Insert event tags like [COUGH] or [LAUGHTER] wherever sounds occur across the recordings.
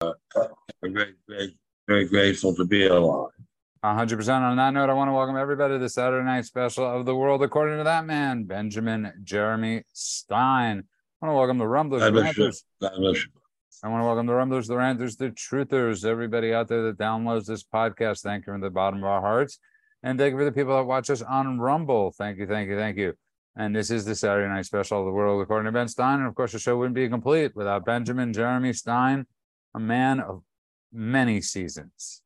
uh, very, very, very grateful to be alive. 100% on that note, I want to welcome everybody to the Saturday night special of the world, according to that man, Benjamin Jeremy Stein. I want to welcome the Rumblers, the bless you. Ranters. God bless you. I want to welcome the Rumblers, the Ranters, the Truthers, everybody out there that downloads this podcast. Thank you from the bottom of our hearts. And thank you for the people that watch us on Rumble. Thank you, thank you, thank you. And this is the Saturday night special of the world, according to Ben Stein. And of course, the show wouldn't be complete without Benjamin Jeremy Stein, a man of many seasons.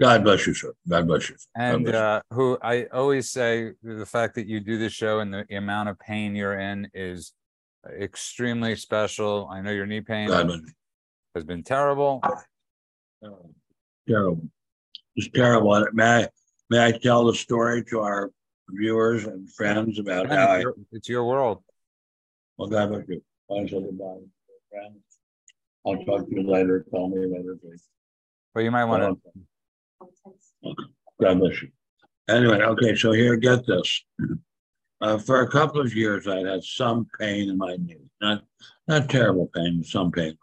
God bless you, sir. God bless you. God and bless you. uh, who I always say the fact that you do this show and the amount of pain you're in is extremely special. I know your knee pain has been terrible. Terrible. It's terrible. May I, may I tell the story to our viewers and friends about And how it's, I, your, it's your world. well, God bless you. Say friends. I'll talk to you later. Call me later, please. But you might want to. God bless you. Anyway, okay, so here, get this. Uh, for a couple of years, I'd had some pain in my knee, not not terrible pain, some pain.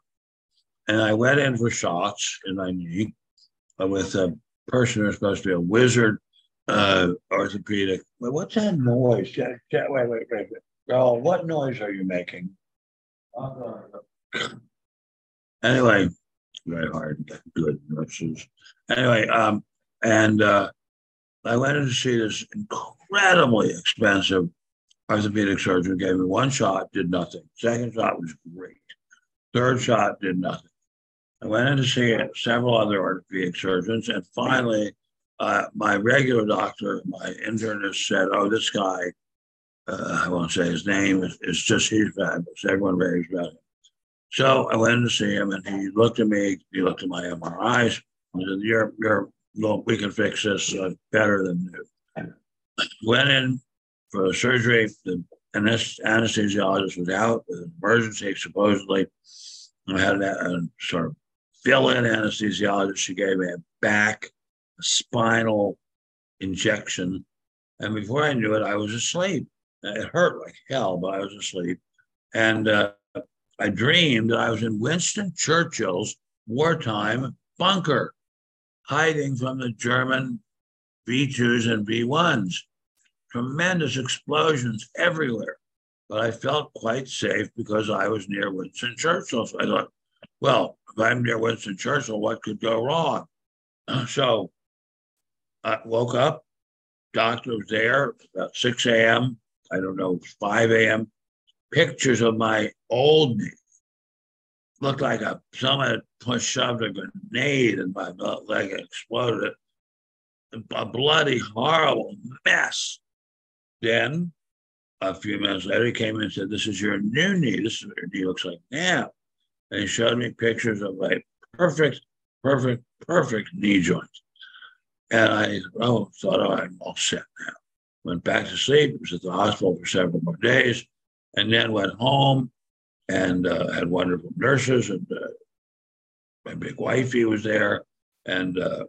And I went in for shots in my knee uh, with a person who's supposed to be a wizard uh, orthopedic. Wait, what's that noise? Jack, Jack, wait, wait, wait, wait. Oh, what noise are you making? Anyway, very hard good nurses. Anyway, um, and uh, I went in to see this incredibly expensive orthopedic surgeon. Gave me one shot, did nothing. Second shot was great. Third shot did nothing. I went in to see several other orthopedic surgeons, and finally, uh, my regular doctor, my internist, said, "Oh, this guy, uh, I won't say his name. It's, it's just he's fabulous. Everyone raves about him." So I went in to see him, and he looked at me. He looked at my MRIs. He said, "You're, you're, well, we can fix this uh, better than you." Went in for the surgery. The anesthesiologist was out with an emergency, supposedly. I had a, a sort of fill-in anesthesiologist. She gave me a back, a spinal injection, and before I knew it, I was asleep. It hurt like hell, but I was asleep, and. Uh, I dreamed that I was in Winston Churchill's wartime bunker, hiding from the German V 2s and V 1s. Tremendous explosions everywhere. But I felt quite safe because I was near Winston Churchill. So I thought, well, if I'm near Winston Churchill, what could go wrong? [CLEARS THROAT] So I woke up, doctor was there about 6 a.m. I don't know, 5 a.m pictures of my old knee. Looked like a someone had pushed shoved a grenade in my leg exploded. A bloody, horrible mess. Then a few minutes later, he came in and said, This is your new knee. This is what your knee looks like now. And he showed me pictures of my perfect, perfect, perfect knee joints. And I oh, thought, oh, I'm all set now. Went back to sleep. Was at the hospital for several more days and then went home and uh, had wonderful nurses and uh, my big wifey was there and uh,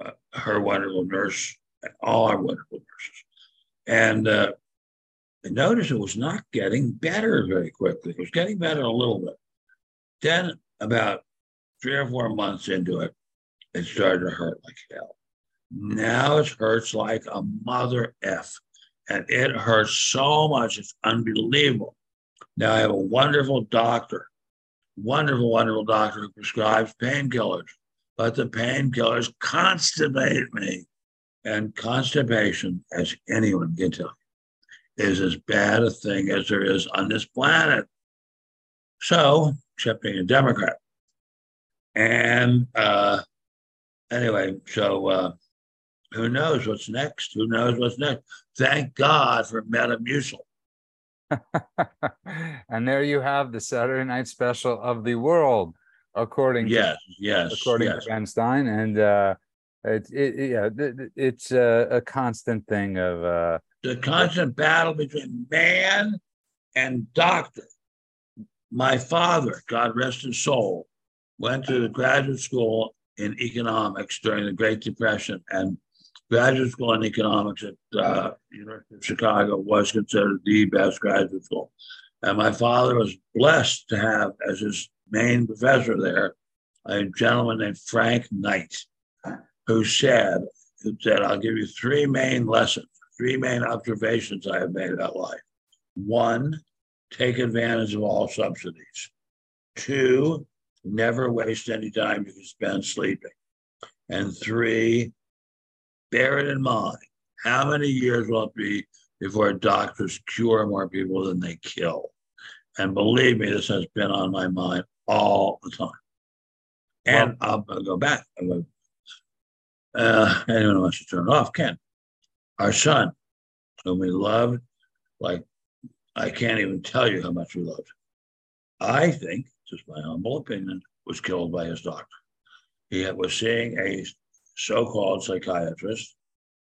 uh her wonderful nurse all our wonderful nurses. And uh, i noticed it was not getting better very quickly. It was getting better a little bit. Then about three or four months into it it started to hurt like hell. Now it hurts like a mother f and it hurts so much, it's unbelievable. Now I have a wonderful doctor, wonderful, wonderful doctor who prescribes painkillers, but the painkillers constipate me. And constipation, as anyone can tell you, is as bad a thing as there is on this planet. So, except being a Democrat. And uh, anyway, so uh, who knows what's next? Who knows what's next? Thank God for Metamucil. [LAUGHS] and there you have the Saturday night special of the world, according Yes, to, yes, according yes. to Ben Stein. And uh, it, it, yeah, th- it's a, a constant thing of uh, The constant battle between man and doctor. My father, God rest his soul, went to the graduate school in economics during the Great Depression, and graduate school in economics at uh, University of Chicago was considered the best graduate school. And my father was blessed to have as his main professor there, a gentleman named Frank Knight, who said, who said, I'll give you three main lessons, three main observations I have made about life. One, take advantage of all subsidies. Two, never waste any time you can spend sleeping. And three, bear it in mind. How many years will it be before doctors cure more people than they kill? And believe me, this has been on my mind all the time. And well, I'll, go back. Go, uh, anyone who wants to turn it off can. Our son, whom we loved, like I can't even tell you how much we loved. I think, just my humble opinion, was killed by his doctor. He was seeing a so-called psychiatrist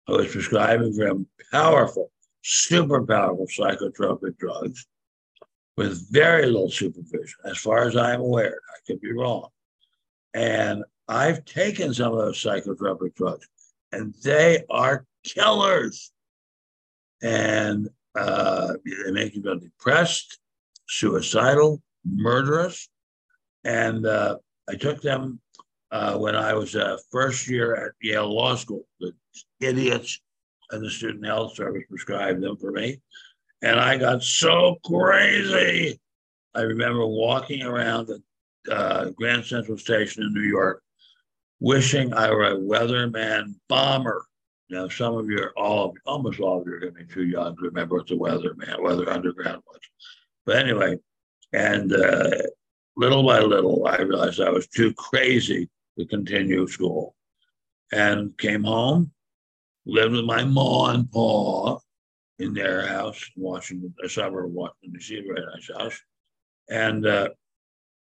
who was prescribing for him powerful, super powerful psychotropic drugs with very little supervision, as far as I'm aware. I could be wrong. And I've taken some of those psychotropic drugs, and they are killers. And uh, they make you feel depressed, suicidal, murderous. And uh, I took them uh, when I was a first year at Yale Law School. The idiots and the Student Health Service prescribed them for me. And I got so crazy. I remember walking around the uh, Grand Central Station in New York, wishing I were a weatherman bomber. Now, some of you are all, almost all of you are going to be too young to remember what the weatherman, weather underground was. But anyway, and uh, little by little, I realized I was too crazy to continue school and came home, lived with my ma and pa in their house in Washington, a suburb of Washington, D.C., very nice house, and uh,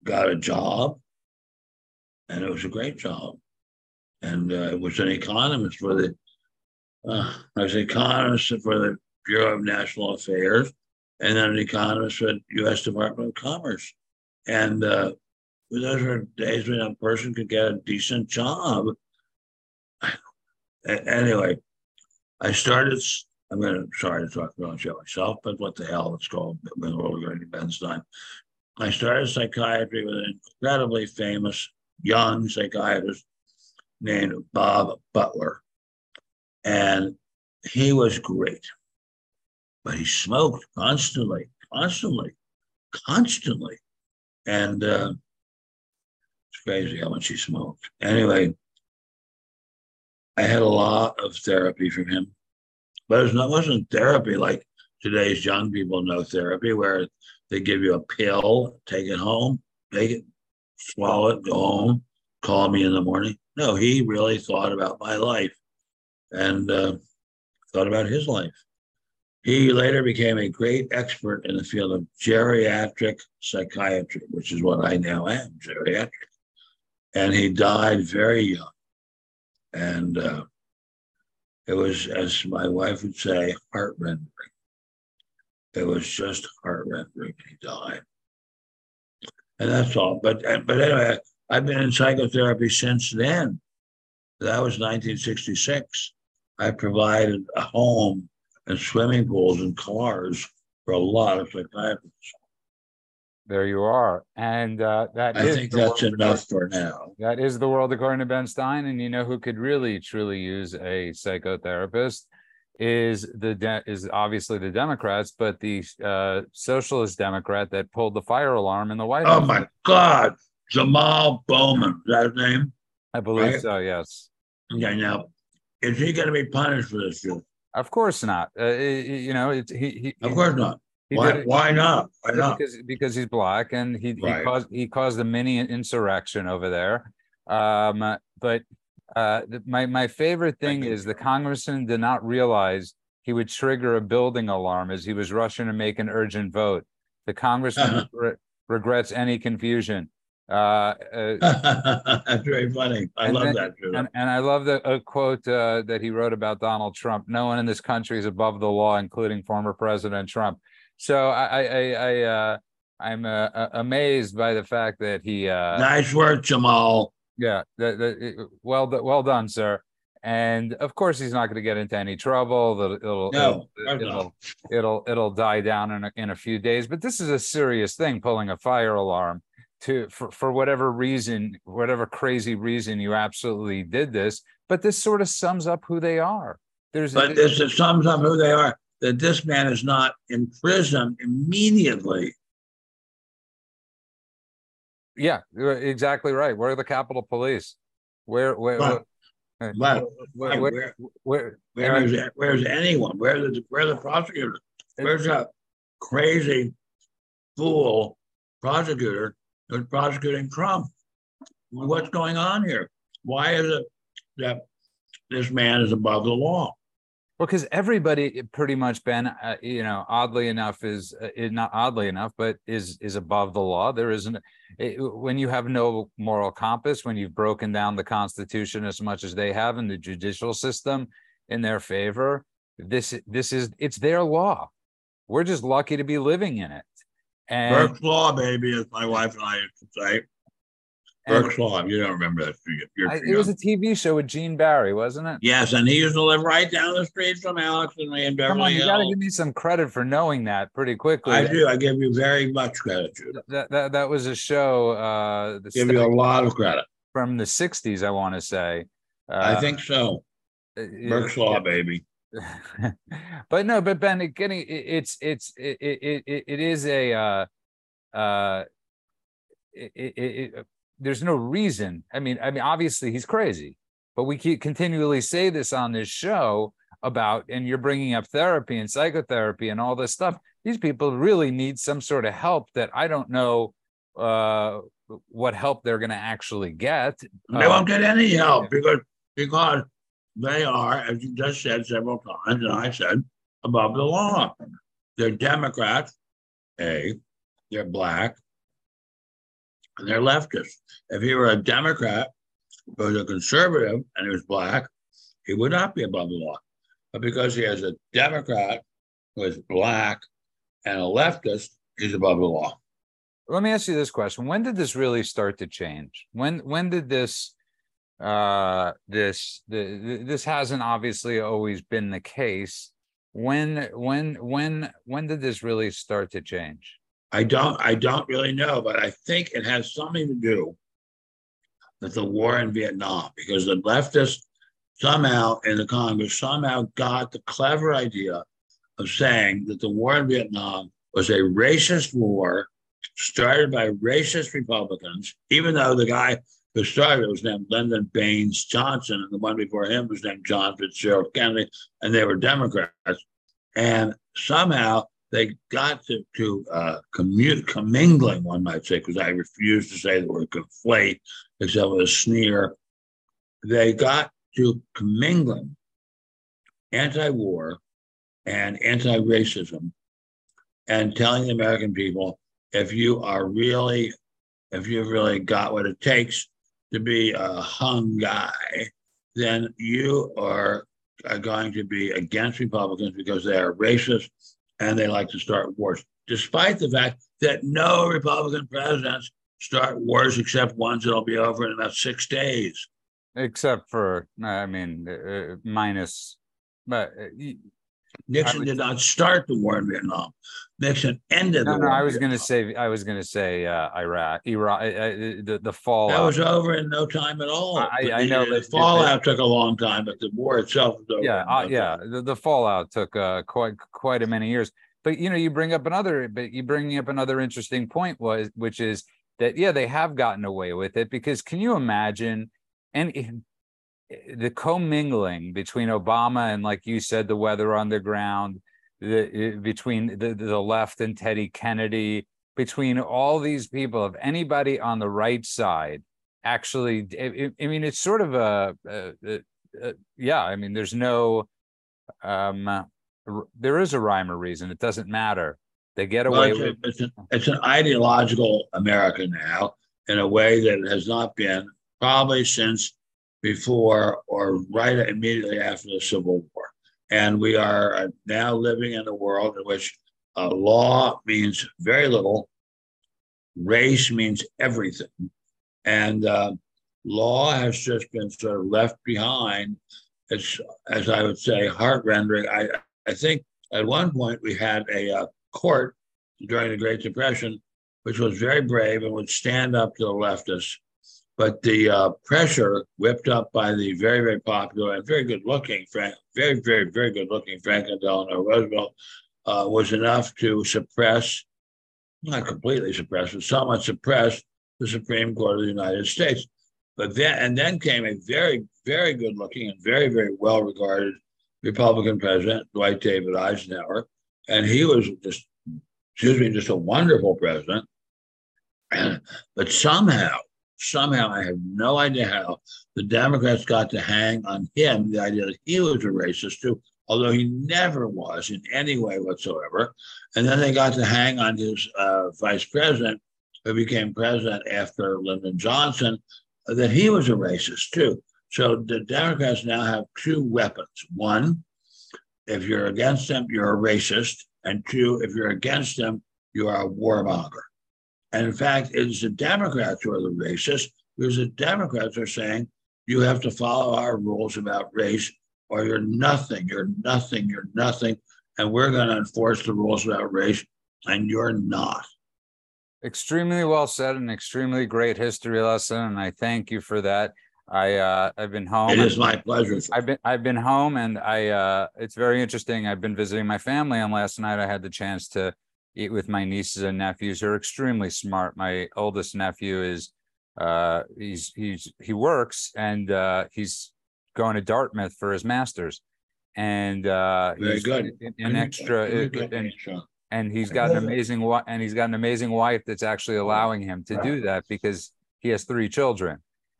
got a job. And it was a great job. And uh, it was an economist for the, uh, I was an economist for the Bureau of National Affairs, and then an economist the U.S. Department of Commerce. And uh, those were days when a person could get a decent job. anyway, I started I'm to, sorry to talk about myself, but what the hell it's called, when we're Ben's time. I started psychiatry with an incredibly famous young psychiatrist named Bob Butler. And he was great, but he smoked constantly, constantly, constantly. And uh, it's crazy how much he smoked. Anyway, I had a lot of therapy from him but it wasn't therapy like today's young people know therapy, where they give you a pill, take it home, take it, swallow it, go home, call me in the morning. No, he really thought about my life and uh, thought about his life. He later became a great expert in the field of geriatric psychiatry, which is what I now am, geriatric. And he died very young. And uh, it was, as my wife would say, heart rending. It was just heart rending. He died. And that's all. But, but anyway, I've been in psychotherapy since then. That was 1966. I provided a home and swimming pools and cars for a lot of psychiatrists there you are. And uh, that I think that's enough for now. That is the world according to Ben Stein. And you know who could really truly use a psychotherapist is the de- is obviously the Democrats, but the uh, socialist Democrat that pulled the fire alarm in the White House. Oh my God, Jamal Bowman, is that his name? I believe right? so. Yes. Yeah. Now, is he going to be punished for this? Of course not. Uh, you know, it, he, he. Of course not. Why, why not? Why not? Because, because he's black and he, right. he caused he caused a mini insurrection over there. Um, but uh, my my favorite thing is the congressman did not realize he would trigger a building alarm as he was rushing to make an urgent vote. The congressman uh-huh. re- regrets any confusion. Uh, uh, That's [LAUGHS] very funny. I love then, that. And, and, I love the a quote uh, that he wrote about Donald Trump. No one in this country is above the law, including former President Trump. So I I, I uh, I'm uh, uh, amazed by the fact that he. Uh, nice work, Jamal. Yeah, the, that, well well done, sir. And of course, he's not going to get into any trouble. It'll no, it'll, it'll, it'll, it'll die down in a, in a few days. But this is a serious thing, pulling a fire alarm. to for, for whatever reason, whatever crazy reason you absolutely did this, but this sort of sums up who they are. There's but this sums up who they are. That this man is not in prison immediately. Yeah, exactly right. Where are the Capitol Police? Where where but, where, but, where, where, where, where is, where's anyone? Where's the where's the prosecutor? Where's that crazy fool prosecutor who's prosecuting Trump? What's going on here? Why is it that this man is above the law? Well, because everybody pretty much Ben, uh, you know, oddly enough, is, uh, is not oddly enough, but is is above the law. There isn't it, when you have no moral compass, when you've broken down the Constitution as much as they have in the judicial system in their favor. This this is it's their law. We're just lucky to be living in it. And Burke's law, baby, as my wife and I used to say. Law. You don't remember that. You're, I, it was a TV show with Gene Barry, wasn't it? Yes, and he used to live right down the street from Alex and me in Beverly Come on, you got to give me some credit for knowing that pretty quickly. I do. I give you very much credit. That, that that was a show. Uh, give you a lot of credit from the '60s. I want to say. Uh, I think so. Uh, Burke's Law, yeah. baby. [LAUGHS] but no, but Ben, getting it's it's it it, it, it is a uh, uh, it, it, there's no reason. I mean, I mean, obviously he's crazy, but we keep continually say this on this show about, and you're bringing up therapy and psychotherapy and all this stuff. These people really need some sort of help that I don't know uh, what help they're going to actually get. They won't get any help because because they are, as you just said several times, and I said above the law. They're Democrats, A. They're black, they're leftists. If he were a Democrat or a conservative and he was black, he would not be above the law. But because he is a Democrat who is black and a leftist, he's above the law. Let me ask you this question: When did this really start to change? When when did this uh this the, this hasn't obviously always been the case when when when when did this really start to change I don't I don't really know, but I think it has something to do with the war in Vietnam because the leftists somehow in the Congress somehow got the clever idea of saying that the war in Vietnam was a racist war started by racist Republicans, even though the guy who started it was named Lyndon Baines Johnson, and the one before him was named John Fitzgerald Kennedy, and they were Democrats. And somehow they got to, to uh, commute, commingling, one might say, because I refuse to say the word conflate, except with a sneer. They got to commingling anti war and anti racism and telling the American people if you are really, if you've really got what it takes to be a hung guy, then you are, are going to be against Republicans because they are racist and they like to start wars, despite the fact that no Republican presidents start wars except ones that'll be over in about six days. Except for, I mean, uh, minus, but uh, Nixon did not start the war in Vietnam. Nixon ended no, the no, war. I was going to say, I was going to say uh, Iraq, Iraq, uh, the the fall. That was over in no time at all. I, I know, the, fallout took a long time, but the war itself was over. Yeah, uh, yeah, the, the, fallout took uh, quite quite a many years. But you know, you bring up another, but you bring up another interesting point was, which is that yeah, they have gotten away with it because can you imagine and the commingling between Obama and, like you said, the weather underground, the ground, between the, the left and Teddy Kennedy, between all these people, if anybody on the right side actually, I, I mean, it's sort of a, a, a, yeah. I mean, there's no, um, there is a rhyme or reason. It doesn't matter. They get away well, it's with. it's, it's an ideological America now in a way that it has not been probably since before or right immediately after the Civil War. And we are uh, now living in a world in which uh, law means very little, race means everything. And uh, law has just been sort of left behind. It's, as I would say, heart rendering. I, I think at one point we had a uh, court during the Great Depression which was very brave and would stand up to the leftists. But the uh, pressure whipped up by the very, very popular and very good looking Frank, very, very, very good looking Franklin Delano Roosevelt uh, was enough to suppress, not completely suppress, but somewhat suppress the Supreme Court of the United States. But then, and then came a very, very good looking and very, very well regarded Republican president, Dwight David Eisenhower. And he was just, excuse me, just a wonderful president. [CLEARS THROAT] but somehow, somehow, I have no idea how the Democrats got to hang on him the idea that he was a racist too, although he never was in any way whatsoever. And then they got to hang on his uh, vice president, who became president after Lyndon Johnson, that he was a racist too. So the Democrats now have two weapons. One, if you're against them, you're a racist. And two, if you're against them, you are a warmonger. And in fact, it's the Democrats who are the racists because the Democrats are saying you have to follow our rules about race or you're nothing, you're nothing, you're nothing. And we're going to enforce the rules about race and you're not. Extremely well said, an extremely great history lesson. And I thank you for that. I uh, I've been home. It is my pleasure. I've been I've been home, and I uh, it's very interesting. I've been visiting my family, and last night I had the chance to eat with my nieces and nephews who are extremely smart. My oldest nephew is uh, he's he's he works and uh, he's going to Dartmouth for his master's, and uh, very good. An, extra, and, and he's got an amazing wife, and he's got an amazing wife that's actually allowing him to do that because he has three children.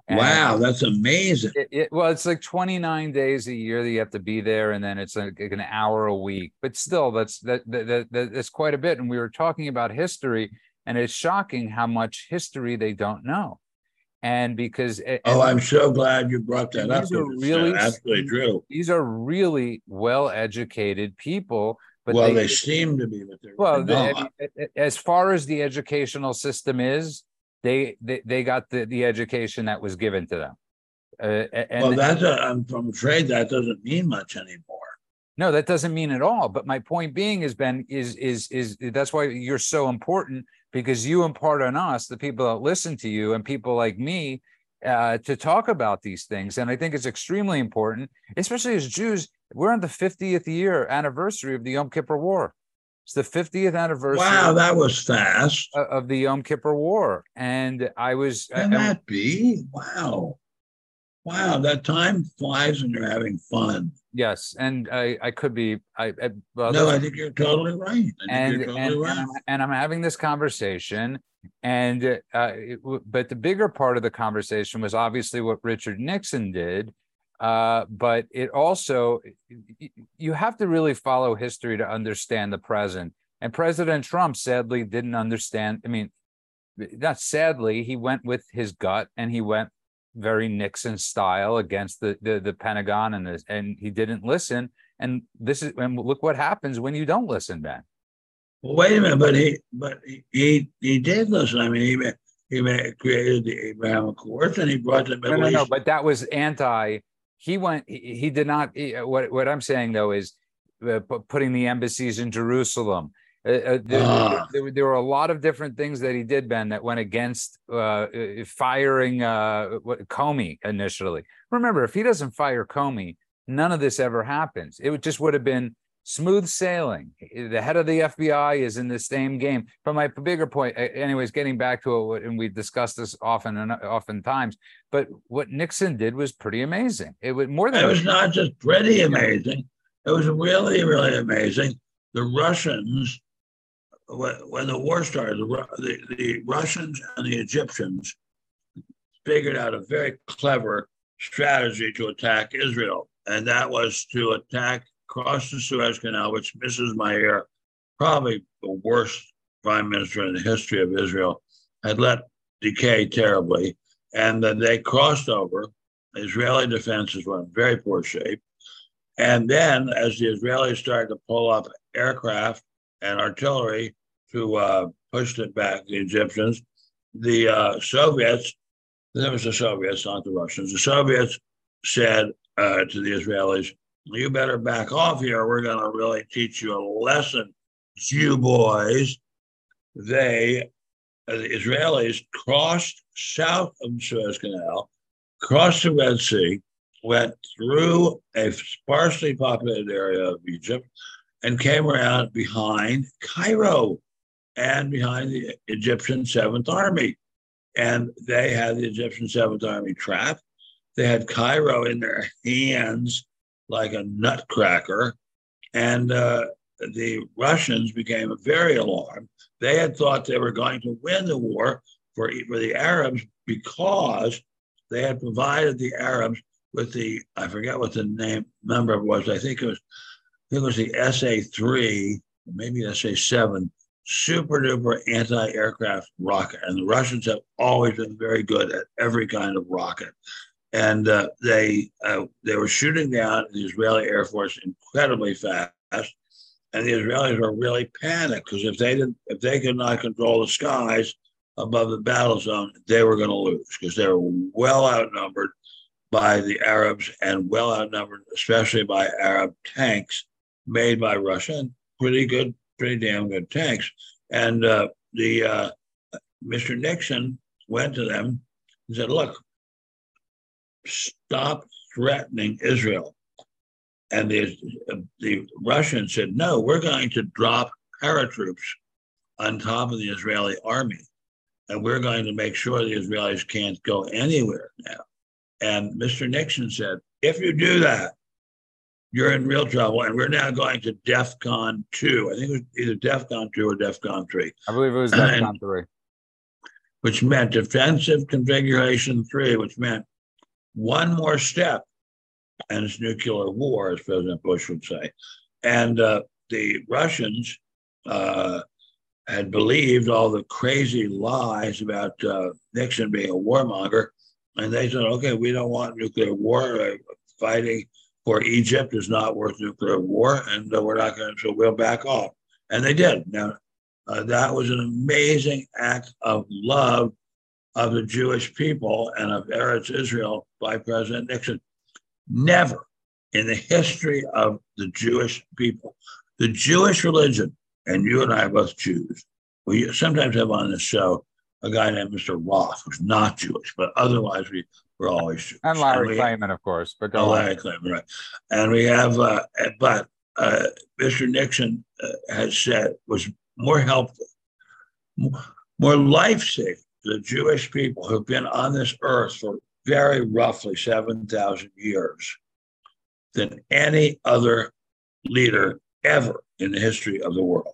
And wow, that's amazing. It, it, well, it's like 29 days a year that you have to be there, and then it's like an hour a week. But still, that's that, that, that that's quite a bit. And we were talking about history, and it's shocking how much history they don't know. And because oh, and oh, I'm so glad you brought that up. Are uh, really absolutely true. These are really well-educated people. But well, they, they seem to be, but they're well. They, as far as the educational system is, they they, they got the, the education that was given to them. Uh, and, well, that's a, I'm, I'm afraid that doesn't mean much anymore. No, that doesn't mean at all. But my point being is, Ben, is is is that's why you're so important because you impart on us, the people that listen to you, and people like me, uh, to talk about these things. And I think it's extremely important, especially as Jews. We're on the 50th year anniversary of the Yom Kippur War. It's the 50th anniversary. Wow, that was fast. Of the Yom Kippur War. And I was. Can I, that be? Wow. Wow, that time flies when you're having fun. Yes, and I, I could be. I, I well, no, I think you're totally right. and totally and, right. and, I'm, and, I'm, having this conversation, and uh, it, but the bigger part of the conversation was obviously what Richard Nixon did, uh, but it also, you have to really follow history to understand the present. And President Trump sadly didn't understand. I mean, not sadly, he went with his gut and he went very Nixon style against the the, the Pentagon and this, and he didn't listen. And this is and look what happens when you don't listen, Ben. Well, wait a minute, but he but he he did listen. I mean, he he created the Abraham Accords and he brought the Middle no, no, no, no, but that was anti he went he, he did not he, what what i'm saying though is uh, putting the embassies in jerusalem. Uh, uh, there, ah. there, there, were a lot of different things that he did ben that went against uh, uh firing uh, comey initially. Remember if he doesn't fire comey none of this ever happens. It just would have been smooth sailing. The head of the FBI is in the same game. But my bigger point, anyways, getting back to it, and we've discussed this often and oftentimes, but what Nixon did was pretty amazing. It was more than it was not just pretty amazing. It was really, really amazing. The Russians, when the war started, the, the Russians and the Egyptians figured out a very clever strategy to attack Israel, and that was to attack crossed the Suez Canal, which Mrs. Meir, probably the worst prime minister in the history of Israel, had let decay terribly. And then they crossed over. Israeli defenses were in very poor shape. And then, as the Israelis started to pull up aircraft and artillery to uh, push it back, the Egyptians, the uh, Soviets, that was the Soviets, not the Russians, the Soviets said uh, to the Israelis, you better back off here. We're going to really teach you a lesson, you boys. They the Israelis crossed south of the Suez Canal, crossed the Red Sea, went through a sparsely populated area of Egypt, and came around behind Cairo and behind the Egyptian Seventh Army. And they had the Egyptian Seventh Army trapped. They had Cairo in their hands like a nutcracker. And uh, the Russians became very alarmed. They had thought they were going to win the war for, for the Arabs because they had provided the Arabs with the, I forget what the name number was. I think it was, I think it was the SA 3, maybe SA 7 super duper anti aircraft rocket. And the Russians have always been very good at every kind of rocket. And uh, they uh, they were shooting down the Israeli Air Force incredibly fast, and the Israelis were really panicked because if they didn't, if they could not control the skies above the battle zone, they were going to lose because they were well outnumbered by the Arabs and well outnumbered, especially by Arab tanks made by Russia, and pretty good pretty damn good tanks. And uh, the uh, Mr. Nixon went to them and said, "Look, stop threatening Israel." And the the Russians said, "No, we're going to drop paratroops on top of the Israeli army, and we're going to make sure the Israelis can't go anywhere now." And Mr. Nixon said, "If you do that, you're in real trouble. And we're now going to DEF CON 2. I think it was either DEF CON 2 or DEF CON 3. I believe it was DEF CON 3. Which meant defensive configuration 3, which meant one more step and it's nuclear war, as President Bush would say. And uh, the Russians uh, had believed all the crazy lies about uh, Nixon being a warmonger. And they said, okay, we don't want nuclear war uh, fighting for Egypt is not worth nuclear war, and uh, we're not going to, so we'll back off. And they did. Now, uh, that was an amazing act of love of the Jewish people and of Eretz Israel by President Nixon. Never in the history of the Jewish people, the Jewish religion, and you and I are both Jews. We sometimes have on this show a guy named Mr. Roth, who's not Jewish, but otherwise we we're always Jewish. And Larry and of course. But go Larry Klayman, right? And we have, uh, but uh, Mr. Nixon uh, has said was more helpful, more life saving the Jewish people who've been on this earth for very roughly seven thousand years than any other leader ever in the history of the world.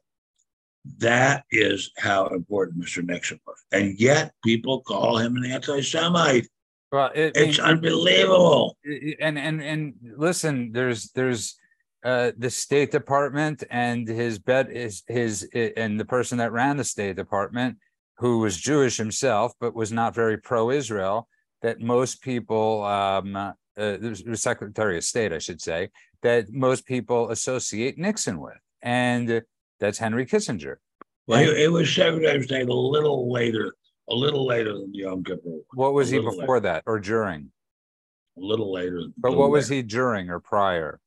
That is how important Mr. Nixon was. And yet people call him an anti Semite. Well, it, it's it, unbelievable. And and and listen, there's there's uh, the State Department and his bed is his and the person that ran the State Department, who was Jewish himself but was not very pro-Israel. That most people, um, uh, the Secretary of State, I should say, that most people associate Nixon with, and that's Henry Kissinger. Well, and, it was Secretary of State a little later a little later than Yom Kippur. What was he before later. that or during? A little later. But little what was he during or prior?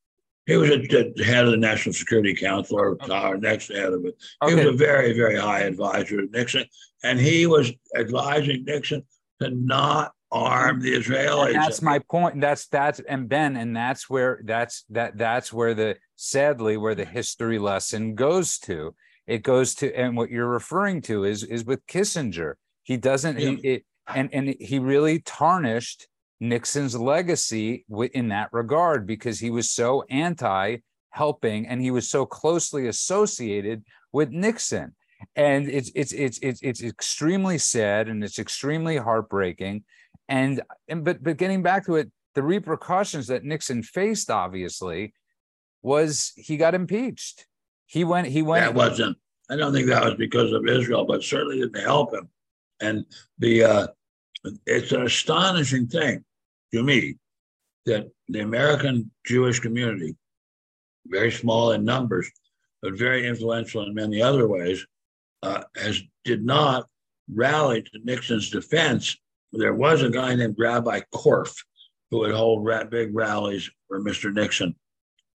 He was a, a head of the National Security Council or, okay. or next head of it. He okay. was a very, very high advisor to Nixon. And he was advising Nixon to not arm the Israelis. And that's my point. That's that's and Ben, and that's where that's that that's where the sadly where the history lesson goes to. It goes to and what you're referring to is is with Kissinger he doesn't, yeah. he, it, and and he really tarnished Nixon's legacy in that regard because he was so anti helping and he was so closely associated with Nixon. And it's it's it's it's it's extremely sad and it's extremely heartbreaking. And and but but getting back to it, the repercussions that Nixon faced obviously was he got impeached. He went he went That wasn't I don't think that was because of Israel, but certainly didn't help him. And the uh, it's an astonishing thing to me that the American Jewish community, very small in numbers, but very influential in many other ways, uh, has did not rally to Nixon's defense. There was a guy named Rabbi Korff who would hold big rallies for Mr. Nixon,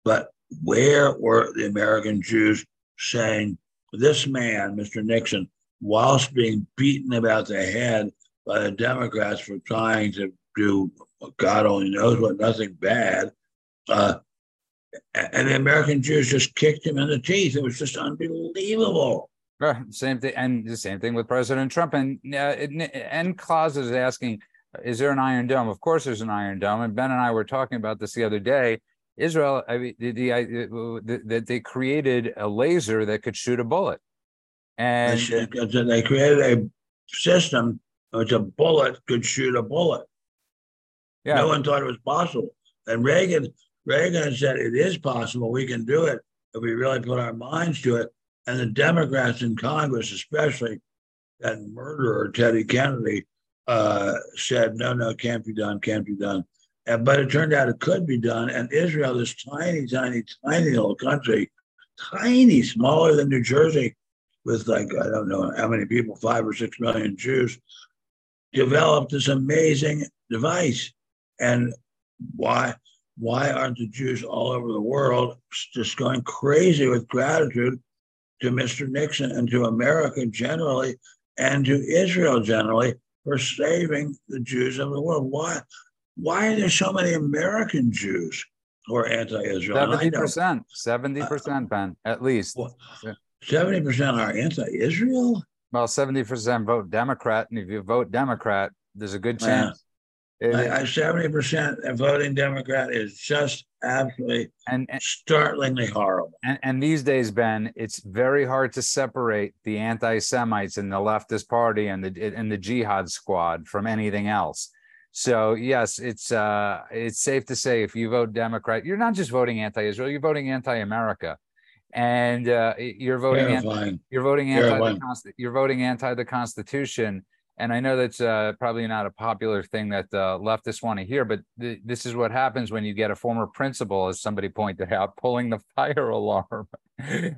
but where were the American Jews saying this man, Mr. Nixon, whilst being beaten about the head by the Democrats for trying to do God only knows what, nothing bad. Uh, and the American Jews just kicked him in the teeth. It was just unbelievable. Same thing, and the same thing with President Trump. And uh, N. Claus is asking, "Is there an Iron Dome?" Of course, there's an Iron Dome. And Ben and I were talking about this the other day. Israel, I mean, the, the, the, they created a laser that could shoot a bullet, and they created a system which a bullet could shoot a bullet. Yeah. No one thought it was possible. And Reagan, Reagan said it is possible. We can do it if we really put our minds to it. And the Democrats in Congress, especially that murderer Teddy Kennedy, uh, said, no, no, can't be done, can't be done. And, but it turned out it could be done. And Israel, this tiny, tiny, tiny little country, tiny, smaller than New Jersey, with like, I don't know how many people, five or six million Jews, developed this amazing device. And why? Why aren't the Jews all over the world just going crazy with gratitude to Mr. Nixon and to America generally and to Israel generally for saving the Jews of the world? Why? Why are there so many American Jews who are anti-Israel? Seventy percent, seventy percent, Ben, at least. Seventy percent are anti-Israel. Well, seventy percent vote Democrat, and if you vote Democrat, there's a good chance Seventy percent voting Democrat is just absolutely and, and startlingly horrible. And, and these days, Ben, it's very hard to separate the anti-Semites in the leftist party and the and the jihad squad from anything else. So yes, it's uh, it's safe to say if you vote Democrat, you're not just voting anti-Israel, you're voting anti-America, and uh, you're voting anti, you're voting anti the, you're voting anti the Constitution and I know that's uh, probably not a popular thing that uh, leftists want to hear, but th- this is what happens when you get a former principal, as somebody pointed out, pulling the [LAUGHS] fire alarm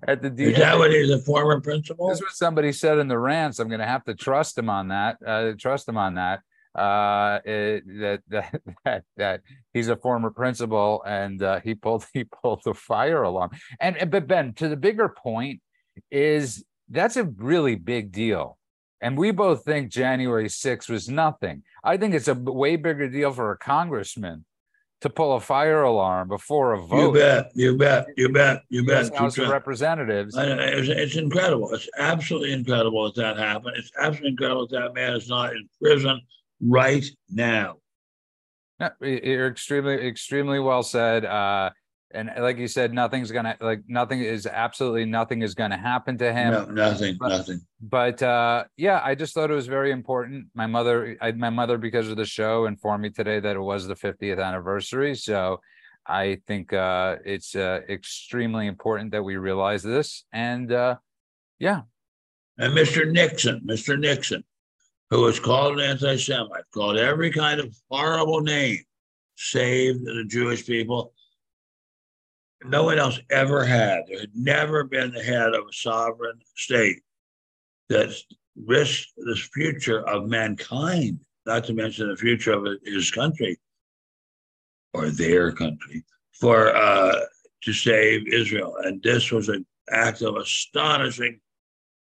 at the. D- is that what he's a former principal? This is what somebody said in the rants. I'm going to have to trust him on that. Uh, trust him on that. Uh, it, that [LAUGHS] that that that he's a former principal, and uh, he pulled [LAUGHS] he pulled the fire alarm. And but Ben, to the bigger point, is that's a really big deal and we both think January 6th was nothing. I think it's a way bigger deal for a congressman to pull a fire alarm before a vote. You bet. You bet. You bet. You bet. House of Representatives. It's, it's, incredible. It's absolutely incredible that that happened. It's absolutely incredible that that man is not in prison right now. Yeah, you're extremely, extremely well said. Uh, and like you said nothing's gonna like nothing is absolutely nothing is gonna happen to him. No, nothing but, nothing. but uh yeah i just thought it was very important. My mother I, my mother because of the show informed me today that it was the 50th anniversary. So i think uh it's uh extremely important that we realize this. And uh yeah. And mr nixon mr nixon who was called an anti-semite called every kind of horrible name saved the jewish people no one else ever had. There had never been the head of a sovereign state that risked the future of mankind, not to mention the future of his country or their country, for uh, to save Israel. And this was an act of astonishing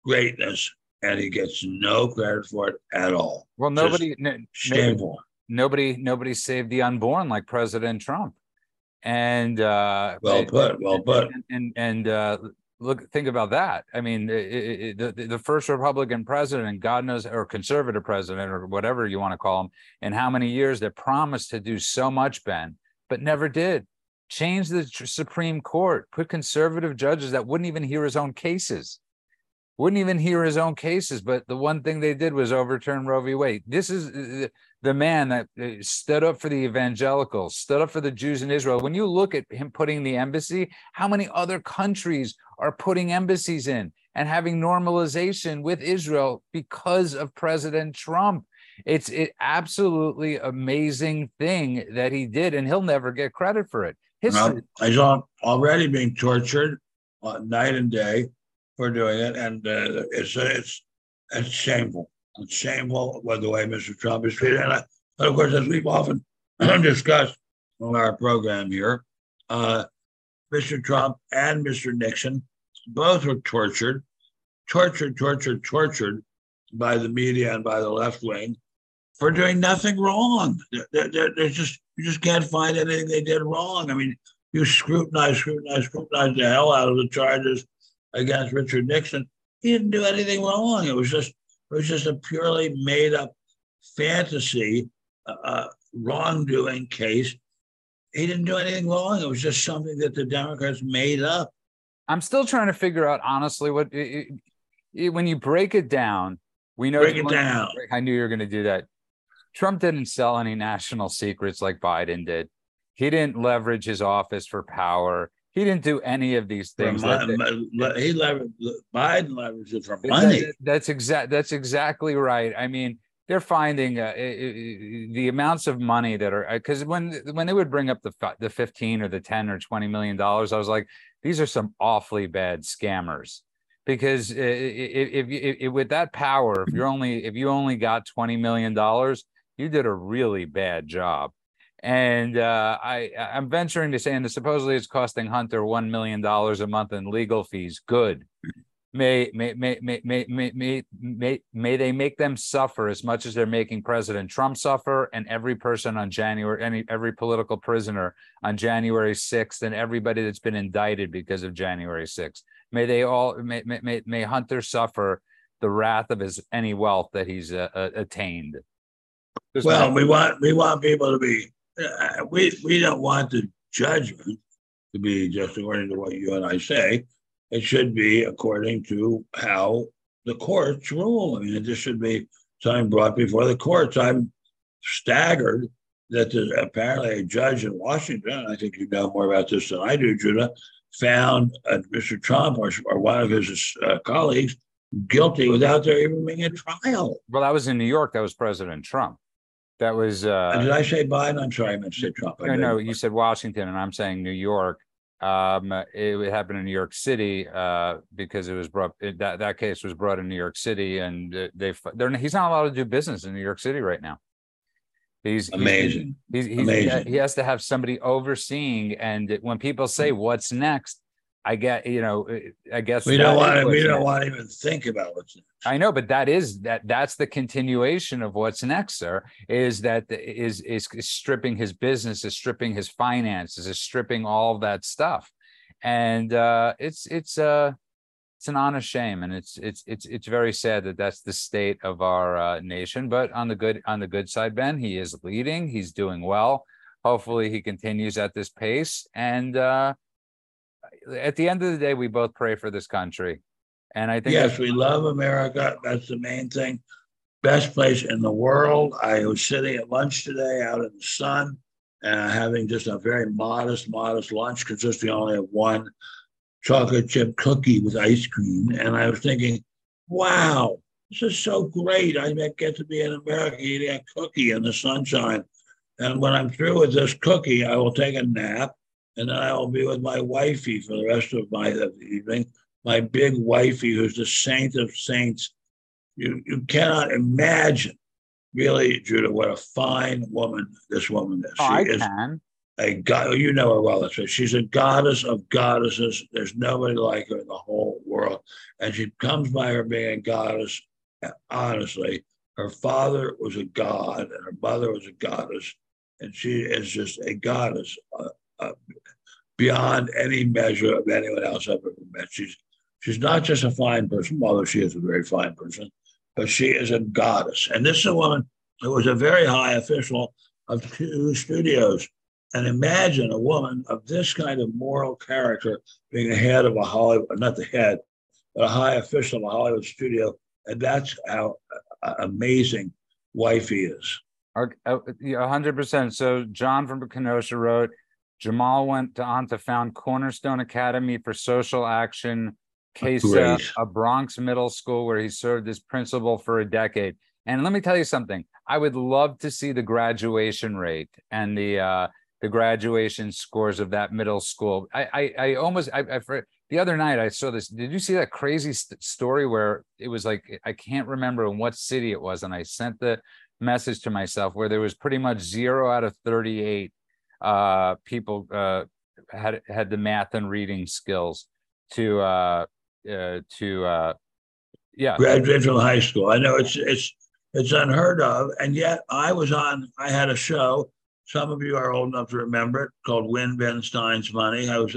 greatness, and he gets no credit for it at all. Well, nobody, n- shameful. Nobody, nobody saved the unborn like President Trump and uh, well put, well put, and and, and uh, look, think about that. I mean, it, it, the the first Republican president, and God knows, or conservative president, or whatever you want to call him, in how many years that promised to do so much, Ben, but never did. Change the Supreme Court, put conservative judges that wouldn't even hear his own cases wouldn't even hear his own cases. But the one thing they did was overturn Roe v. Wade. This is uh, the man that uh, stood up for the evangelicals, stood up for the Jews in Israel. When you look at him putting the embassy, how many other countries are putting embassies in and having normalization with Israel because of President Trump? It's an absolutely amazing thing that he did, and he'll never get credit for it. History. Well, he's already being tortured uh, night and day for doing it, and uh, it's it's it's shameful. It's shameful with the way Mr. Trump is treated. And, I, and of course, as we've often [CLEARS THROAT] discussed on our program here, uh, Mr. Trump and Mr. Nixon both were tortured, tortured, tortured, tortured by the media and by the left wing for doing nothing wrong. They're, they're, they're just you just can't find anything they did wrong. I mean, you scrutinize, scrutinize, scrutinize the hell out of the charges against Richard Nixon. He didn't do anything wrong. It was just it was just a purely made up fantasy, uh, uh wrongdoing case. He didn't do anything wrong. It was just something that the Democrats made up. I'm still trying to figure out honestly what it, it, when you break it down. We know break it down. I knew you were going to do that. Trump didn't sell any national secrets like Biden did. He didn't leverage his office for power. He didn't do any of these things. My, my, he leveraged Biden leveraged it for money. That, that's exact. That's exactly right. I mean, they're finding uh, the amounts of money that are because when when they would bring up the the fifteen or the ten or twenty million dollars, I was like, these are some awfully bad scammers because if, if, if, with that power, if you're only if you only got twenty million dollars, you did a really bad job. And uh, I, I'm venturing to say, and supposedly it's costing Hunter one million dollars a month in legal fees. Good. May may, may may may may may they make them suffer as much as they're making President Trump suffer, and every person on January, any every political prisoner on January 6th, and everybody that's been indicted because of January 6th. May they all may may may Hunter suffer the wrath of his any wealth that he's uh, uh, attained. well, we want we want people to be. Uh, we we don't want the judgment to be just according to what you and I say. It should be according to how the courts rule. I mean, this should be something brought before the courts. I'm staggered that there's apparently a judge in Washington. I think you know more about this than I do, Judah. Found uh, Mr. Trump or, or one of his uh, colleagues guilty without there even being a trial. Well, that was in New York. That was President Trump. That was. Uh, did I say Biden? I'm sorry, I meant to say Trump. no, no, you said Washington, and I'm saying New York. Um, it happened in New York City uh, because it was brought. It, that that case was brought in New York City, and they they're he's not allowed to do business in New York City right now. He's amazing. He's, he's, he's Amazing. He has to have somebody overseeing, and when people say what's next, I get, you know, I guess we don't want to, we don't want to even think about what's next. I know, but that is that that's the continuation of what's next, sir. Is that is is stripping his business, is stripping his finances, is stripping all that stuff, and uh, it's it's uh it's an honest shame, and it's it's it's it's very sad that that's the state of our uh, nation. But on the good on the good side, Ben, he is leading, he's doing well. Hopefully, he continues at this pace, and. uh at the end of the day, we both pray for this country. And I think yes, we love America. That's the main thing. Best place in the world. I was sitting at lunch today out in the sun and uh, having just a very modest, modest lunch consisting only of one chocolate chip cookie with ice cream. And I was thinking, wow, this is so great. I get to be in America eating a cookie in the sunshine. And when I'm through with this cookie, I will take a nap and then I will be with my wifey for the rest of my evening. My big wifey, who's the saint of saints. You you cannot imagine, really, Judah, what a fine woman this woman is. Oh, she I is can. A god, you know her well. So she's a goddess of goddesses. There's nobody like her in the whole world, and she comes by her being a goddess. Honestly, her father was a god, and her mother was a goddess, and she is just a goddess. Uh, uh, beyond any measure of anyone else I've ever met. She's she's not just a fine person, although she is a very fine person, but she is a goddess. And this is a woman who was a very high official of two studios. And imagine a woman of this kind of moral character being the head of a Hollywood, not the head, but a high official of a Hollywood studio. And that's how uh, amazing wifey is. 100%. So John from Kenosha wrote, Jamal went on to found Cornerstone Academy for Social Action, CASA, a Bronx middle school where he served as principal for a decade. And let me tell you something. I would love to see the graduation rate and the uh, the graduation scores of that middle school. I I, I almost I, I the other night I saw this. Did you see that crazy st- story where it was like I can't remember in what city it was, and I sent the message to myself where there was pretty much zero out of thirty eight uh, people uh, had had the math and reading skills to uh, uh, to uh, Yeah. Graduated from high school. I know it's it's it's unheard of, and yet I was on. I had a show. Some of you are old enough to remember it, called Win Ben Stein's Money. I was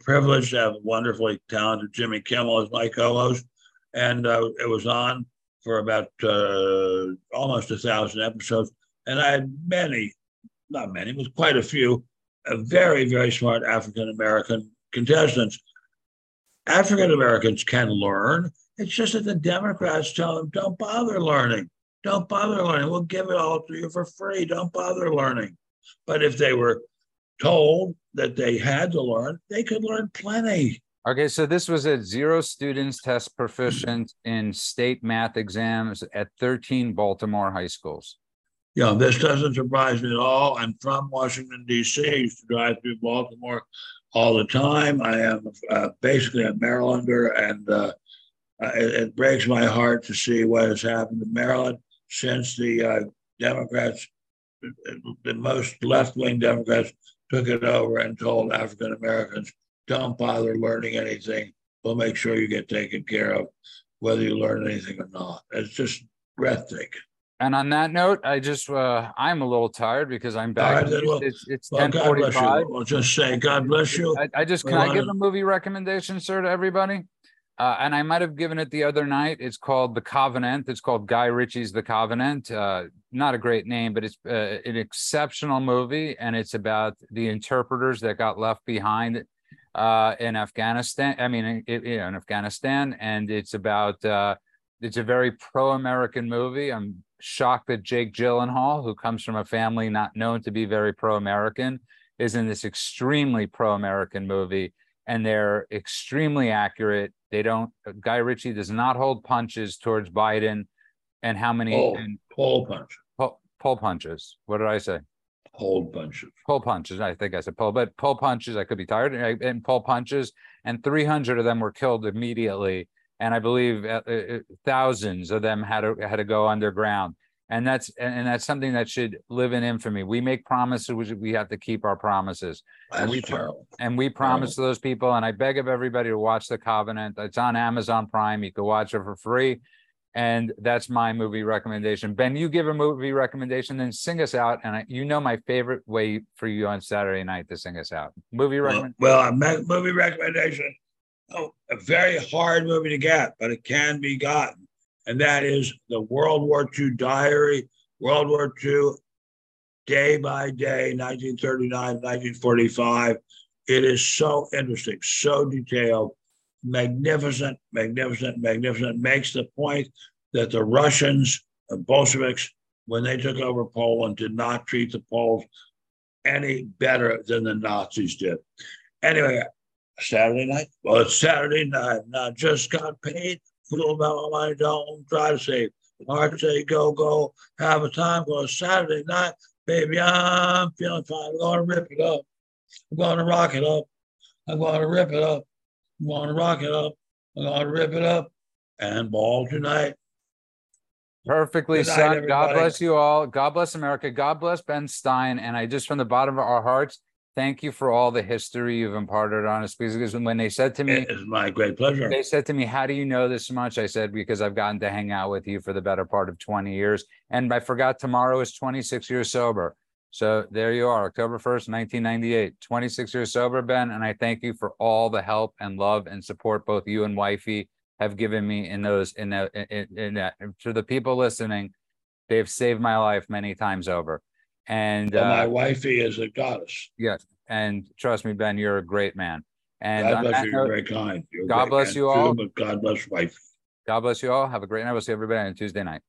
privileged to have wonderfully talented Jimmy Kimmel as my co-host, and uh, it was on for about uh, almost a thousand episodes. And I had many, not many, but quite a few, uh, very, very smart African American contestants. African Americans can learn. It's just that the Democrats tell them, don't bother learning. Don't bother learning. We'll give it all to you for free. Don't bother learning. But if they were told that they had to learn, they could learn plenty. Okay, so this was at zero students test proficient in state math exams at 13 Baltimore high schools. Yeah, this doesn't surprise me at all. I'm from Washington, D.C. I used to drive through Baltimore all the time. I am uh, basically a Marylander, and uh, it, it, breaks my heart to see what has happened in Maryland since the uh, Democrats, the most left wing Democrats, took it over and told African Americans, don't bother learning anything. We'll make sure you get taken care of, whether you learn anything or not. It's just breathtaking. And on that note, I just uh, I'm a little tired because I'm back. Right, well, it's it's well, 10:45. I'll just say God bless you. I, I just can I give a movie recommendation, sir, to everybody? Uh, and I might have given it the other night. It's called The Covenant. It's called Guy Ritchie's The Covenant. Uh, not a great name, but it's uh, an exceptional movie, and it's about the interpreters that got left behind uh, in Afghanistan. I mean, it, you know, in Afghanistan, and it's about. Uh, it's a very pro-American movie. I'm shocked that Jake Gyllenhaal, who comes from a family not known to be very pro-American, is in this extremely pro-American movie and they're extremely accurate. They don't. Guy Ritchie does not hold punches towards Biden. And how many? Pull, and, pull punches. Pull, pull punches. What did I say? Pull punches. Pull punches. I think I said pull, but pull punches. I could be tired. And, pull punches, and 300 of them were killed immediately. And I believe uh, uh, thousands of them had to had to go underground and that's and that's something that should live in infamy. We make promises, we have to keep our promises. That's and we terrible. and we promise terrible. those people. And I beg of everybody to watch The Covenant. It's on Amazon Prime. You can watch it for free. And that's my movie recommendation. Ben, you give a movie recommendation, then sing us out. And I, you know my favorite way for you on Saturday night to sing us out. Movie recommendation. Well, well movie recommendation. Oh, a very hard movie to get, but it can be gotten and that is the World War II diary, World War II, day by day, 1939, 1945. It is so interesting, so detailed, magnificent, magnificent, magnificent. Makes the point that the Russians, the Bolsheviks, when they took over Poland, did not treat the Poles any better than the Nazis did. Anyway, Saturday night. Well, it's Saturday night, and I just got paid fool about my money, don't try to save. Mark say, go, go, have a time for Saturday night. Baby, I'm feeling fine. I'm going to rip it up. I'm going to rock it up. I'm going to rip it up. I'm going to rock it up. I'm going to rip it up and ball tonight. Perfectly said. God bless you all. God bless America. God bless Ben Stein. And I just, from the bottom of our hearts, thank you for all the history you've imparted on us. Because when they said to me, it's my great pleasure. They said to me, How do you know this much? I said, Because I've gotten to hang out with you for the better part of 20 years. And I forgot tomorrow is 26 years sober. So there you are, October 1st, 1998, 26 years sober, Ben. And I thank you for all the help and love and support both you and wifey have given me in those, in that, in, in that. To the people listening, they've saved my life many times over. And well, my uh, wifey is a goddess. Yes. And trust me, Ben, you're a great man. And God bless you. You're very kind. You're God bless you all. God bless wife. God bless you all. Have a great night. We'll see everybody on Tuesday night.